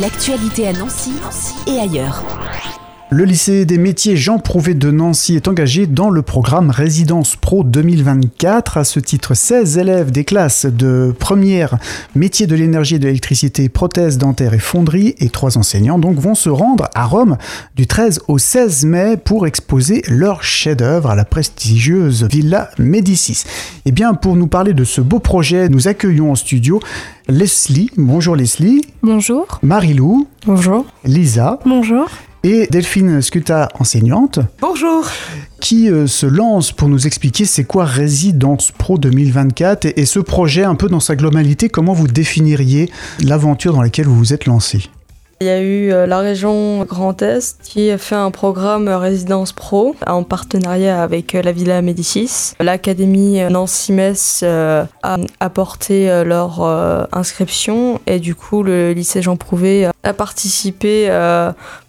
L'actualité à Nancy et ailleurs. Le lycée des métiers Jean Prouvé de Nancy est engagé dans le programme Résidence Pro 2024. À ce titre, 16 élèves des classes de première métiers de l'énergie et de l'électricité, prothèses dentaires et fonderie et trois enseignants donc vont se rendre à Rome du 13 au 16 mai pour exposer leur chef-d'œuvre à la prestigieuse Villa Médicis. Et bien, pour nous parler de ce beau projet, nous accueillons en studio Leslie. Bonjour Leslie. Bonjour. Marilou. Bonjour. Lisa. Bonjour et Delphine Scuta, enseignante. Bonjour. Qui euh, se lance pour nous expliquer c'est quoi Résidence Pro 2024 et, ce projet un peu dans sa globalité, comment vous définiriez l'aventure dans laquelle vous vous êtes lancé? Il y a eu euh, la région Grand Est qui a fait un programme Résidence Pro en partenariat avec euh, la Villa Médicis. L'Académie Nancy-Metz a apporté leur inscription et du coup le lycée Jean Prouvé a participé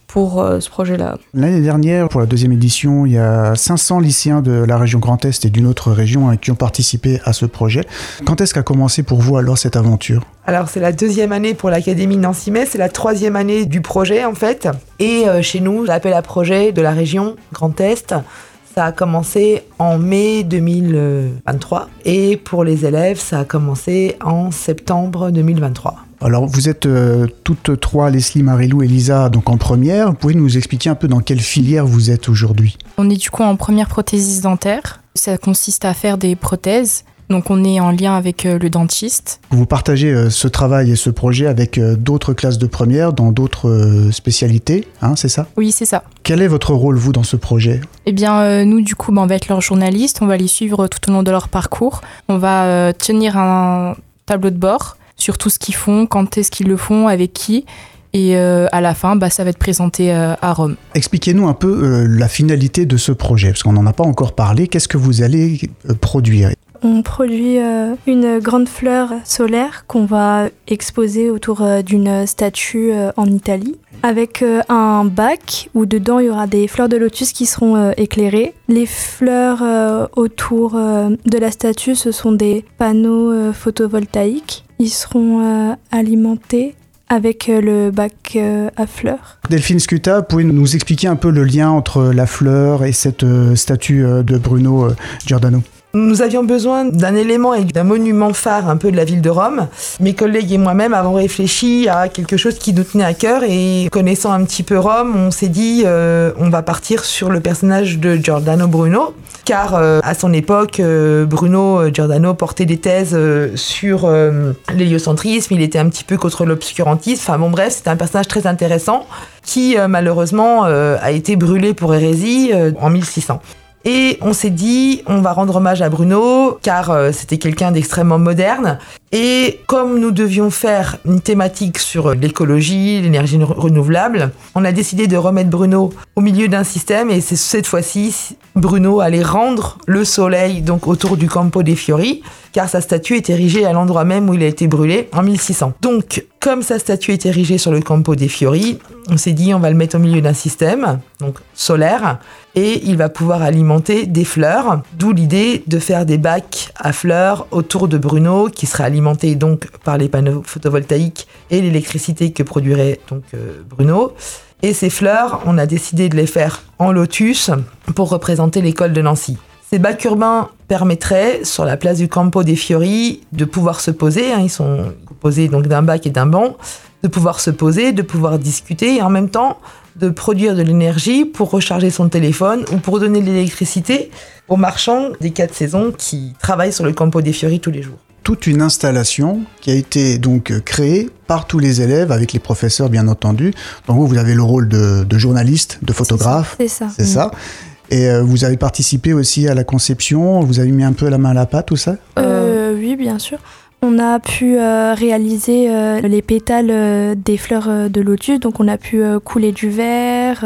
pour euh, ce projet-là. L'année dernière, pour la deuxième édition, il y a 500 lycéens de la région Grand Est et d'une autre région hein, qui ont participé à ce projet. Quand est-ce qu'a commencé pour vous alors cette aventure? Alors c'est la deuxième année pour l'Académie Nancy-Metz, c'est la troisième année du projet en fait. Et euh, chez nous, l'appel à projet de la région Grand Est, ça a commencé en mai 2023 et pour les élèves, ça a commencé en septembre 2023. Alors vous êtes euh, toutes trois, Leslie, Marilou et Lisa, donc en première. Vous pouvez nous expliquer un peu dans quelle filière vous êtes aujourd'hui? On est du coup en première prothésiste dentaire. Ça consiste à faire des prothèses. Donc on est en lien avec euh, le dentiste. Vous partagez euh, ce travail et ce projet avec d'autres classes de première dans d'autres spécialités, hein, c'est ça? Oui, c'est ça. Quel est votre rôle, vous, dans ce projet? Eh bien, nous, du coup, ben, on va être leurs journalistes, on va les suivre tout au long de leur parcours. On va tenir un tableau de bord sur tout ce qu'ils font, quand est-ce qu'ils le font, avec qui. Et euh, à la fin, bah, ça va être présenté euh, à Rome. Expliquez-nous un peu euh, la finalité de ce projet, parce qu'on n'en a pas encore parlé. Qu'est-ce que vous allez produire? On produit une grande fleur solaire qu'on va exposer autour d'une statue en Italie avec un bac où dedans il y aura des fleurs de lotus qui seront éclairées. Les fleurs autour de la statue, ce sont des panneaux photovoltaïques ils seront euh, alimentés avec euh, le bac euh, à fleurs. Delphine Scuta, pouvez nous expliquer un peu le lien entre la fleur et cette statue de Bruno Giordano? Nous avions besoin d'un élément et d'un monument phare un peu de la ville de Rome. Mes collègues et moi-même avons réfléchi à quelque chose qui nous tenait à cœur et connaissant un petit peu Rome, on s'est dit on va partir sur le personnage de Giordano Bruno car euh, à son époque, euh, Bruno euh, Giordano portait des thèses sur l'héliocentrisme, il était un petit peu contre l'obscurantisme, enfin bon bref, c'était un personnage très intéressant qui malheureusement a été brûlé pour hérésie en 1600. Et on s'est dit, on va rendre hommage à Bruno, car c'était quelqu'un d'extrêmement moderne. Et comme nous devions faire une thématique sur l'écologie, l'énergie renouvelable, on a décidé de remettre Bruno au milieu d'un système et cette fois-ci Bruno allait rendre le soleil donc autour du Campo dei Fiori car sa statue est érigée à l'endroit même où il a été brûlé en 1600. Donc comme sa statue est érigée sur le Campo dei Fiori, on s'est dit on va le mettre au milieu d'un système donc solaire et il va pouvoir alimenter des fleurs, d'où l'idée de faire des bacs à fleurs autour de Bruno qui seraient alimenté donc par les panneaux photovoltaïques et l'électricité que produirait donc euh, Bruno. Et ces fleurs, on a décidé de les faire en lotus pour représenter l'école de Nancy. Ces bacs urbains permettraient, sur la place du Campo des Fiori, de pouvoir se poser. Hein, ils sont composés donc d'un bac et d'un banc, de pouvoir se poser, de pouvoir discuter et en même temps de produire de l'énergie pour recharger son téléphone ou pour donner de l'électricité aux marchands des quatre saisons qui travaillent sur le Campo des Fiori tous les jours toute une installation qui a été donc créée par tous les élèves, avec les professeurs bien entendu. Donc vous, vous avez le rôle de, journaliste, de photographe. C'est ça. C'est ça. Et euh, vous avez participé aussi à la conception, vous avez mis un peu la main à la pâte, tout ça? Euh, Oui, bien sûr. On a pu euh, réaliser les pétales des fleurs de lotus, donc on a pu couler du verre.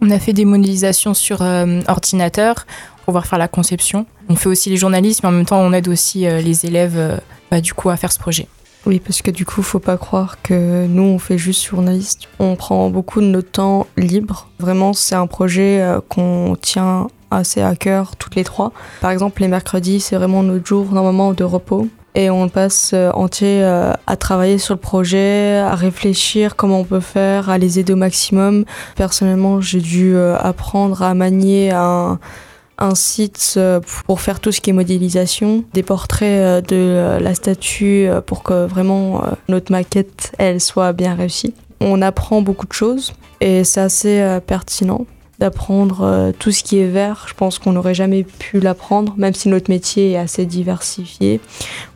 On a fait des modélisations sur ordinateur pouvoir faire la conception. On fait aussi les journalistes, mais en même temps, on aide aussi euh, les élèves euh, bah, du coup à faire ce projet. Oui, parce que du coup, faut pas croire que nous, on fait juste journaliste. On prend beaucoup de notre temps libre. Vraiment, c'est un projet euh, qu'on tient assez à cœur toutes les trois. Par exemple, les mercredis, c'est vraiment notre jour normalement de repos. et on passe entier à travailler sur le projet, à réfléchir comment on peut faire, à les aider au maximum. Personnellement, j'ai dû apprendre à manier un, un site pour faire tout ce qui est modélisation, des portraits de la statue pour que vraiment notre maquette elle soit bien réussie. On apprend beaucoup de choses et c'est assez pertinent d'apprendre euh, tout ce qui est vert. Je pense qu'on n'aurait jamais pu l'apprendre, même si notre métier est assez diversifié.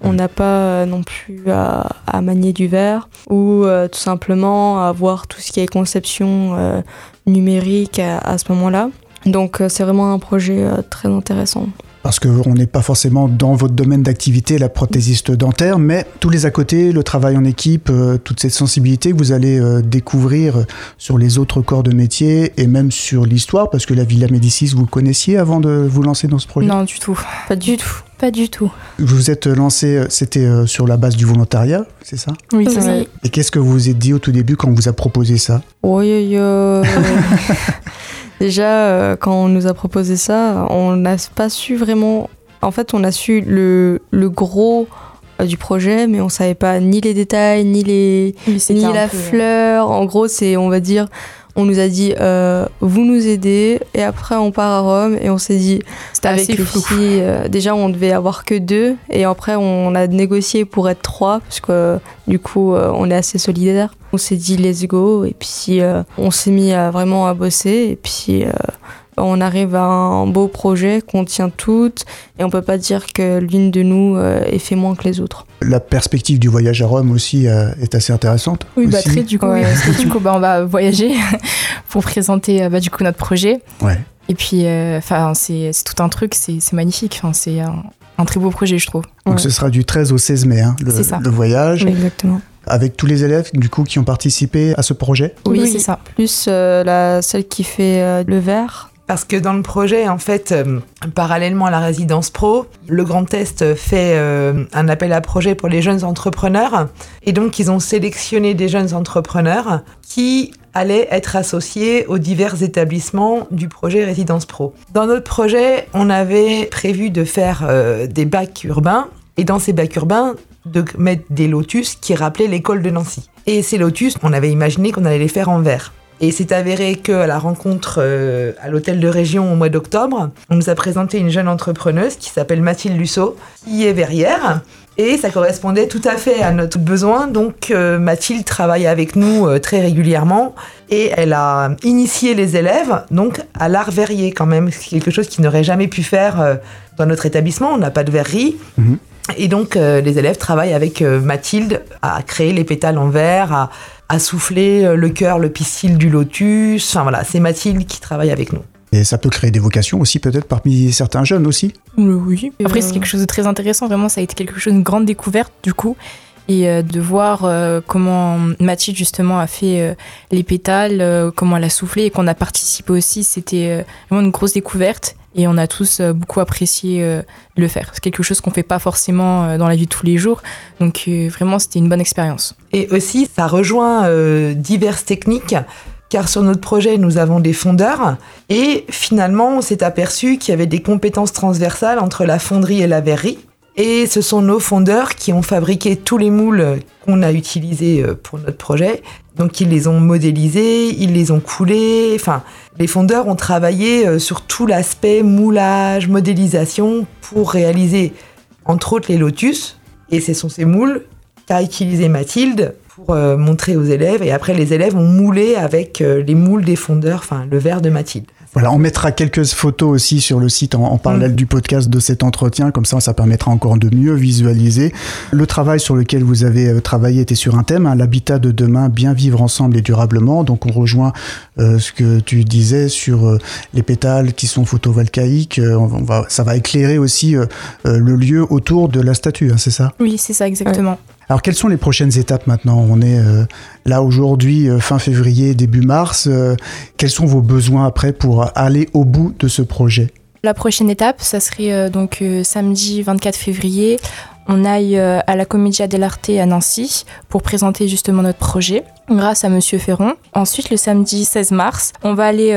On n'a pas euh, non plus à, manier du verre ou euh, tout simplement à voir tout ce qui est conception numérique à ce moment-là. Donc c'est vraiment un projet très intéressant parce qu'on n'est pas forcément dans votre domaine d'activité, la prothésiste dentaire, mais tous les à côté, le travail en équipe, euh, toute cette sensibilité que vous allez euh, découvrir sur les autres corps de métier et même sur l'histoire, parce que la Villa Médicis, vous connaissiez avant de vous lancer dans ce projet? Non, du tout. Pas du tout. Pas du tout. Vous êtes lancé, euh, c'était sur la base du volontariat, c'est ça? Oui, c'est ça. Et qu'est-ce que vous vous êtes dit au tout début quand on vous a proposé ça? Oui, Déjà, euh, quand on nous a proposé ça, on n'a pas su vraiment. En fait, on a su le, le gros euh, du projet, mais on savait pas ni les détails, ni, les, ni la fleur. En gros, c'est, on va dire, on nous a dit euh, vous nous aidez et après on part à Rome et on s'est dit avec les filles euh, déjà on devait avoir que deux et après on a négocié pour être trois parce que du coup on est assez solidaires on s'est dit let's go et puis on s'est mis à, vraiment à bosser et puis on arrive à un beau projet qu'on tient toutes et on peut pas dire que l'une de nous euh, ait fait moins que les autres. La perspective du voyage à Rome aussi euh, est assez intéressante. Oui, bah, très du coup, du coup bah, on va voyager pour présenter euh, bah, du coup notre projet. Ouais. Et puis, enfin, c'est tout un truc, c'est magnifique. Enfin, c'est un, très beau projet, je trouve. Donc ce sera du 13 au 16 mai, hein, le, le, voyage. Exactement avec tous les élèves du coup qui ont participé à ce projet Oui, c'est ça. Plus la celle qui fait le verre, parce que dans le projet, en fait, euh, parallèlement à la résidence pro, le Grand Test fait euh, un appel à projet pour les jeunes entrepreneurs. Et donc, ils ont sélectionné des jeunes entrepreneurs qui allaient être associés aux divers établissements du projet Résidence Pro. Dans notre projet, on avait prévu de faire euh, des bacs urbains. Et dans ces bacs urbains, de mettre des lotus qui rappelaient l'école de Nancy. Et ces lotus, on avait imaginé qu'on allait les faire en verre. Et c'est avéré qu'à la rencontre euh, à l'hôtel de région au mois d'octobre, on nous a présenté une jeune entrepreneuse qui s'appelle Mathilde Lusso, qui est verrière. Et ça correspondait tout à fait à notre besoin. Donc euh, Mathilde travaille avec nous euh, très régulièrement et elle a initié les élèves donc à l'art verrier quand même, quelque chose qu'ils n'auraient jamais pu faire dans notre établissement. On n'a pas de verrerie. Mhm. Et donc les élèves travaillent avec Mathilde à créer les pétales en verre, à à souffler euh, le cœur, le pistil du lotus. Enfin voilà, c'est Mathilde qui travaille avec nous. Et ça peut créer des vocations aussi, peut-être parmi certains jeunes aussi? Oui. Après, c'est quelque chose de très intéressant. Vraiment, ça a été quelque chose, une grande découverte du coup. Et euh, de voir euh, comment Mathilde, justement, a fait les pétales, comment elle a soufflé et qu'on a participé aussi, c'était vraiment une grosse découverte et on a tous euh, beaucoup apprécié euh, le faire. C'est quelque chose qu'on fait pas forcément euh, dans la vie de tous les jours, donc vraiment c'était une bonne expérience. Et aussi, ça rejoint diverses techniques car sur notre projet, nous avons des fondeurs, et finalement, on s'est aperçu qu'il y avait des compétences transversales entre la fonderie et la verrerie. Et ce sont nos fondeurs qui ont fabriqué tous les moules qu'on a utilisés pour notre projet. Donc ils les ont modélisés, ils les ont coulés. Enfin, les fondeurs ont travaillé euh, sur tout l'aspect moulage, modélisation pour réaliser entre autres les lotus. Et ce sont ces moules qu'a utilisé Mathilde pour euh, montrer aux élèves. Et après, les élèves ont moulé avec euh, les moules des fondeurs, enfin le verre de Mathilde. Voilà, on mettra quelques photos aussi sur le site en, parallèle mm. du podcast de cet entretien, comme ça ça permettra encore de mieux visualiser. Le travail sur lequel vous avez euh, travaillé était sur un thème, hein, l'habitat de demain, bien vivre ensemble et durablement. Donc on rejoint euh, ce que tu disais sur euh, les pétales qui sont photovoltaïques. on va, ça va éclairer aussi le lieu autour de la statue, hein, c'est ça? Oui, c'est ça exactement. Alors quelles sont les prochaines étapes maintenant? On est euh, là aujourd'hui, euh, fin février, début mars. Euh, quels sont vos besoins après pour aller au bout de ce projet? La prochaine étape, ça serait donc samedi 24 février. On aille à la Commedia dell'Arte à Nancy pour présenter justement notre projet grâce à Monsieur Ferron. Ensuite, le samedi 16 mars, on va aller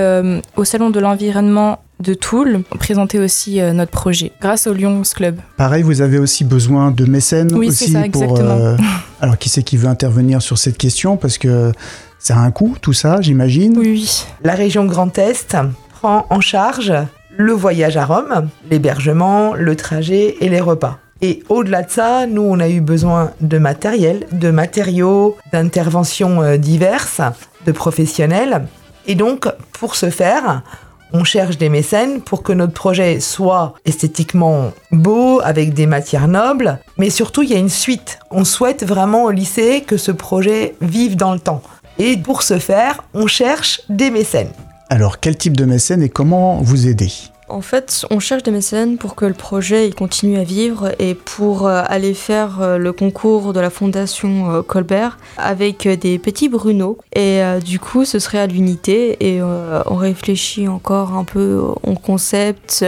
au Salon de l'Environnement de Toul, présenter aussi euh, notre projet grâce au Lions Club. Pareil, vous avez aussi besoin de mécènes Oui, aussi ça, pour. exactement. Alors, qui c'est qui veut intervenir sur cette question? Parce que ça a un coût, tout ça, j'imagine. Oui, oui. La région Grand Est prend en charge le voyage à Rome, l'hébergement, le trajet et les repas. Et au-delà de ça, nous, on a eu besoin de matériel, de matériaux, d'interventions euh, diverses, de professionnels. Et donc, pour ce faire, on cherche des mécènes pour que notre projet soit esthétiquement beau, avec des matières nobles. Mais surtout, il y a une suite. On souhaite vraiment au lycée que ce projet vive dans le temps. Et pour ce faire, on cherche des mécènes. Alors, quel type de mécène et comment vous aider? En fait, on cherche des mécènes pour que le projet continue à vivre et pour euh, aller faire euh, le concours de la fondation euh, Colbert avec des petits Bruno. Et du coup, ce serait à l'unité et on réfléchit encore un peu au concept.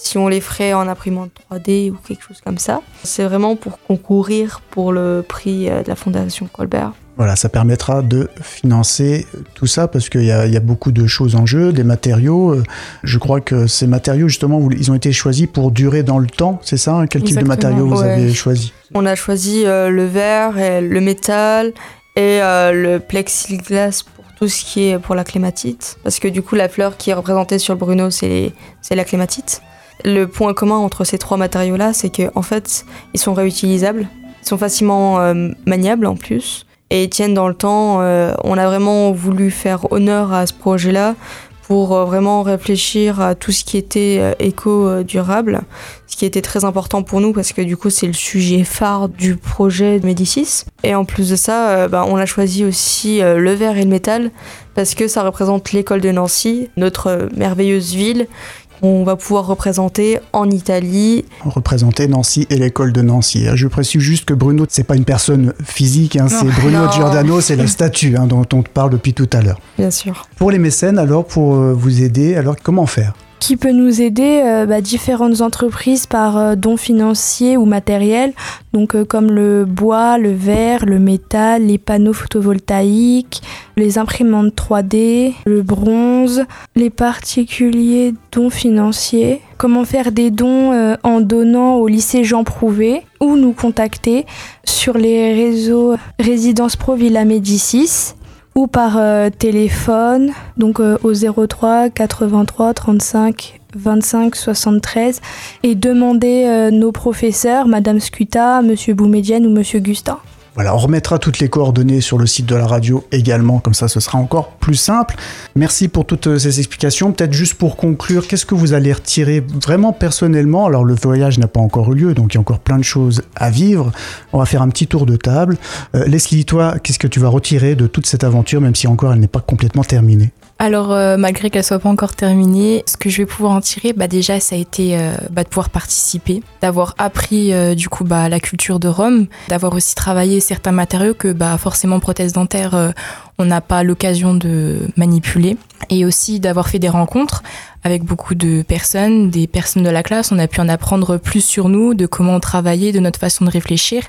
Si on les ferait en imprimante 3D ou quelque chose comme ça. C'est vraiment pour concourir pour le prix euh, de la Fondation Colbert. Voilà, ça permettra de financer tout ça parce qu'il y, a- il y a beaucoup de choses en jeu, des matériaux. euh, Je crois que ces matériaux, justement, vous- ils ont été choisis pour durer dans le temps, c'est ça hein Quel type de matériaux vous ouais. avez choisi? On a choisi euh, le verre, et le métal et le plexiglas pour tout ce qui est pour la clématite. Parce que du coup, la fleur qui est représentée sur le Bruno, c'est la clématite. Le point commun entre ces trois matériaux-là, c'est qu'en en fait, ils sont réutilisables, ils sont facilement euh, maniables en plus, et ils tiennent dans le temps. Euh, on a vraiment voulu faire honneur à ce projet-là pour euh, vraiment réfléchir à tout ce qui était éco-durable ce qui était très important pour nous parce que du coup c'est le sujet phare du projet de Médicis. Et en plus de ça, bah, on a choisi aussi le verre et le métal parce que ça représente l'école de Nancy, notre merveilleuse ville qu'on va pouvoir représenter en Italie. Représenter Nancy et l'école de Nancy. Je précise juste que Bruno, c'est pas une personne physique, hein, c'est. Bruno Non. Giordano, c'est la statue hein, dont on te parle depuis tout à l'heure. Bien sûr. Pour les mécènes, alors, pour euh, vous aider, alors comment faire? Qui peut nous aider Euh, bah, Différentes entreprises par euh, dons financiers ou matériels, donc euh, comme le bois, le verre, le métal, les panneaux photovoltaïques, les imprimantes 3D, le bronze, les particuliers dons financiers. Comment faire des dons en donnant au lycée Jean Prouvé ou nous contacter sur les réseaux Résidence Pro Villa Médicis ou par euh, téléphone, donc euh, au 03 83 35 25 73, et demander euh, nos professeurs, Madame Scuta, Monsieur Boumedienne ou Monsieur Gustin. On remettra toutes les coordonnées sur le site de la radio également, comme ça ce sera encore plus simple. Merci pour toutes euh, ces explications. Peut-être juste pour conclure, qu'est-ce que vous allez retirer vraiment personnellement? Alors le voyage n'a pas encore eu lieu, donc il y a encore plein de choses à vivre. On va faire un petit tour de table. Euh, Leslie, toi, qu'est-ce que tu vas retirer de toute cette aventure, même si encore elle n'est pas complètement terminée? Alors, euh, malgré qu'elle soit pas encore terminée, ce que je vais pouvoir en tirer, bah, déjà, ça a été euh, bah, de pouvoir participer, d'avoir appris euh, du coup bah, la culture de Rome, d'avoir aussi travaillé certains matériaux que bah, forcément prothèse dentaire, euh, on n'a pas l'occasion de manipuler, et aussi d'avoir fait des rencontres avec beaucoup de personnes, des personnes de la classe. On a pu en apprendre plus sur nous, de comment on travaillait, de notre façon de réfléchir,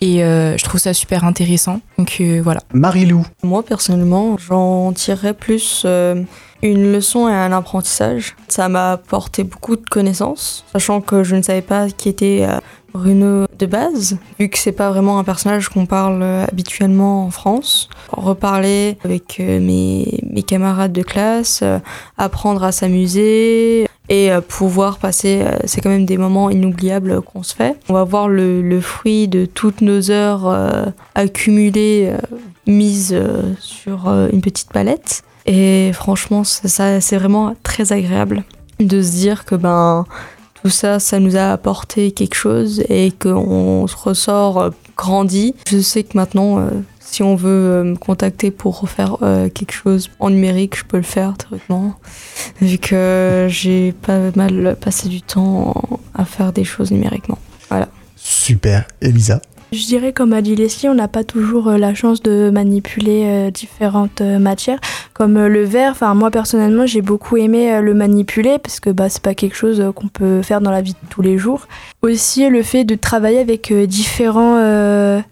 et euh, je trouve ça super intéressant. Donc euh, voilà. Marie-Lou, Moi personnellement, j'en tirerais plus euh, une leçon et un apprentissage. Ça m'a apporté beaucoup de connaissances, sachant que je ne savais pas qui était euh, Bruno de base, vu que c'est pas vraiment un personnage qu'on parle euh, habituellement en France. Reparler avec euh, mes, camarades de classe, euh, apprendre à s'amuser et pouvoir passer, c'est quand même des moments inoubliables qu'on se fait. On va voir le, fruit de toutes nos heures accumulées, mises sur une petite palette. Et franchement, ça- c'est vraiment très agréable de se dire que ben tout ça, ça nous a apporté quelque chose et qu'on se ressort euh, grandi. Je sais que maintenant, euh, si on veut euh, me contacter pour refaire quelque chose en numérique, je peux le faire théoriquement, vu que j'ai pas mal passé du temps à faire des choses numériquement. super. Elisa, Je dirais, comme a dit Leslie, on n'a pas toujours euh, la chance de manipuler euh, différentes euh, matières, comme le verre. Enfin, moi personnellement, j'ai beaucoup aimé le manipuler parce que bah, c'est pas quelque chose qu'on peut faire dans la vie de tous les jours. Aussi, le fait de travailler avec différents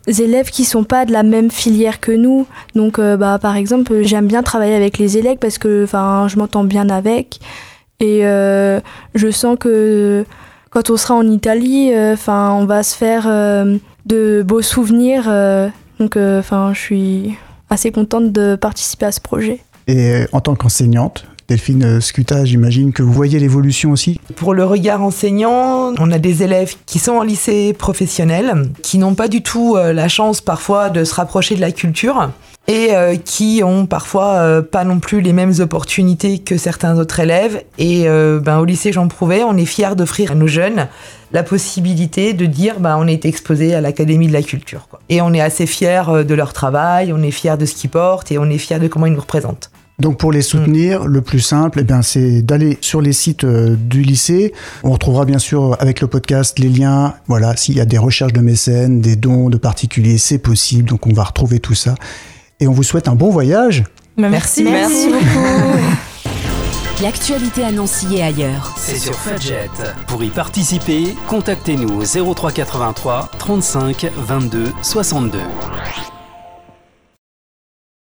élèves qui sont pas de la même filière que nous. Donc, bah, par exemple, j'aime bien travailler avec les élèves parce que, enfin, je m'entends bien avec. Et je sens que quand on sera en Italie, enfin, on va se faire de beaux souvenirs. donc, enfin, je suis assez contente de participer à ce projet. Et en tant qu'enseignante, Delphine Scuta, j'imagine que vous voyez l'évolution aussi Pour le regard enseignant, on a des élèves qui sont en lycée professionnel, qui n'ont pas du tout euh, la chance parfois de se rapprocher de la culture et euh, qui ont parfois euh, pas non plus les mêmes opportunités que certains autres élèves. Et ben, au lycée Jean Prouvé, on est fiers d'offrir à nos jeunes la possibilité de dire ben, on est exposé à l'Académie de la culture. Et on est assez fiers de leur travail, on est fiers de ce qu'ils portent et on est fiers de comment ils nous représentent. Donc pour les soutenir, le plus simple, eh bien, c'est d'aller sur les sites euh, du lycée. On retrouvera bien sûr avec le podcast les liens. Voilà, s'il y a des recherches de mécènes, des dons de particuliers, c'est possible. Donc on va retrouver tout ça. Et on vous souhaite un bon voyage. Merci, merci, beaucoup. L'actualité à Nancy et ailleurs. C'est sur Fudget. Pour y participer, contactez-nous au 0383 35 22 62.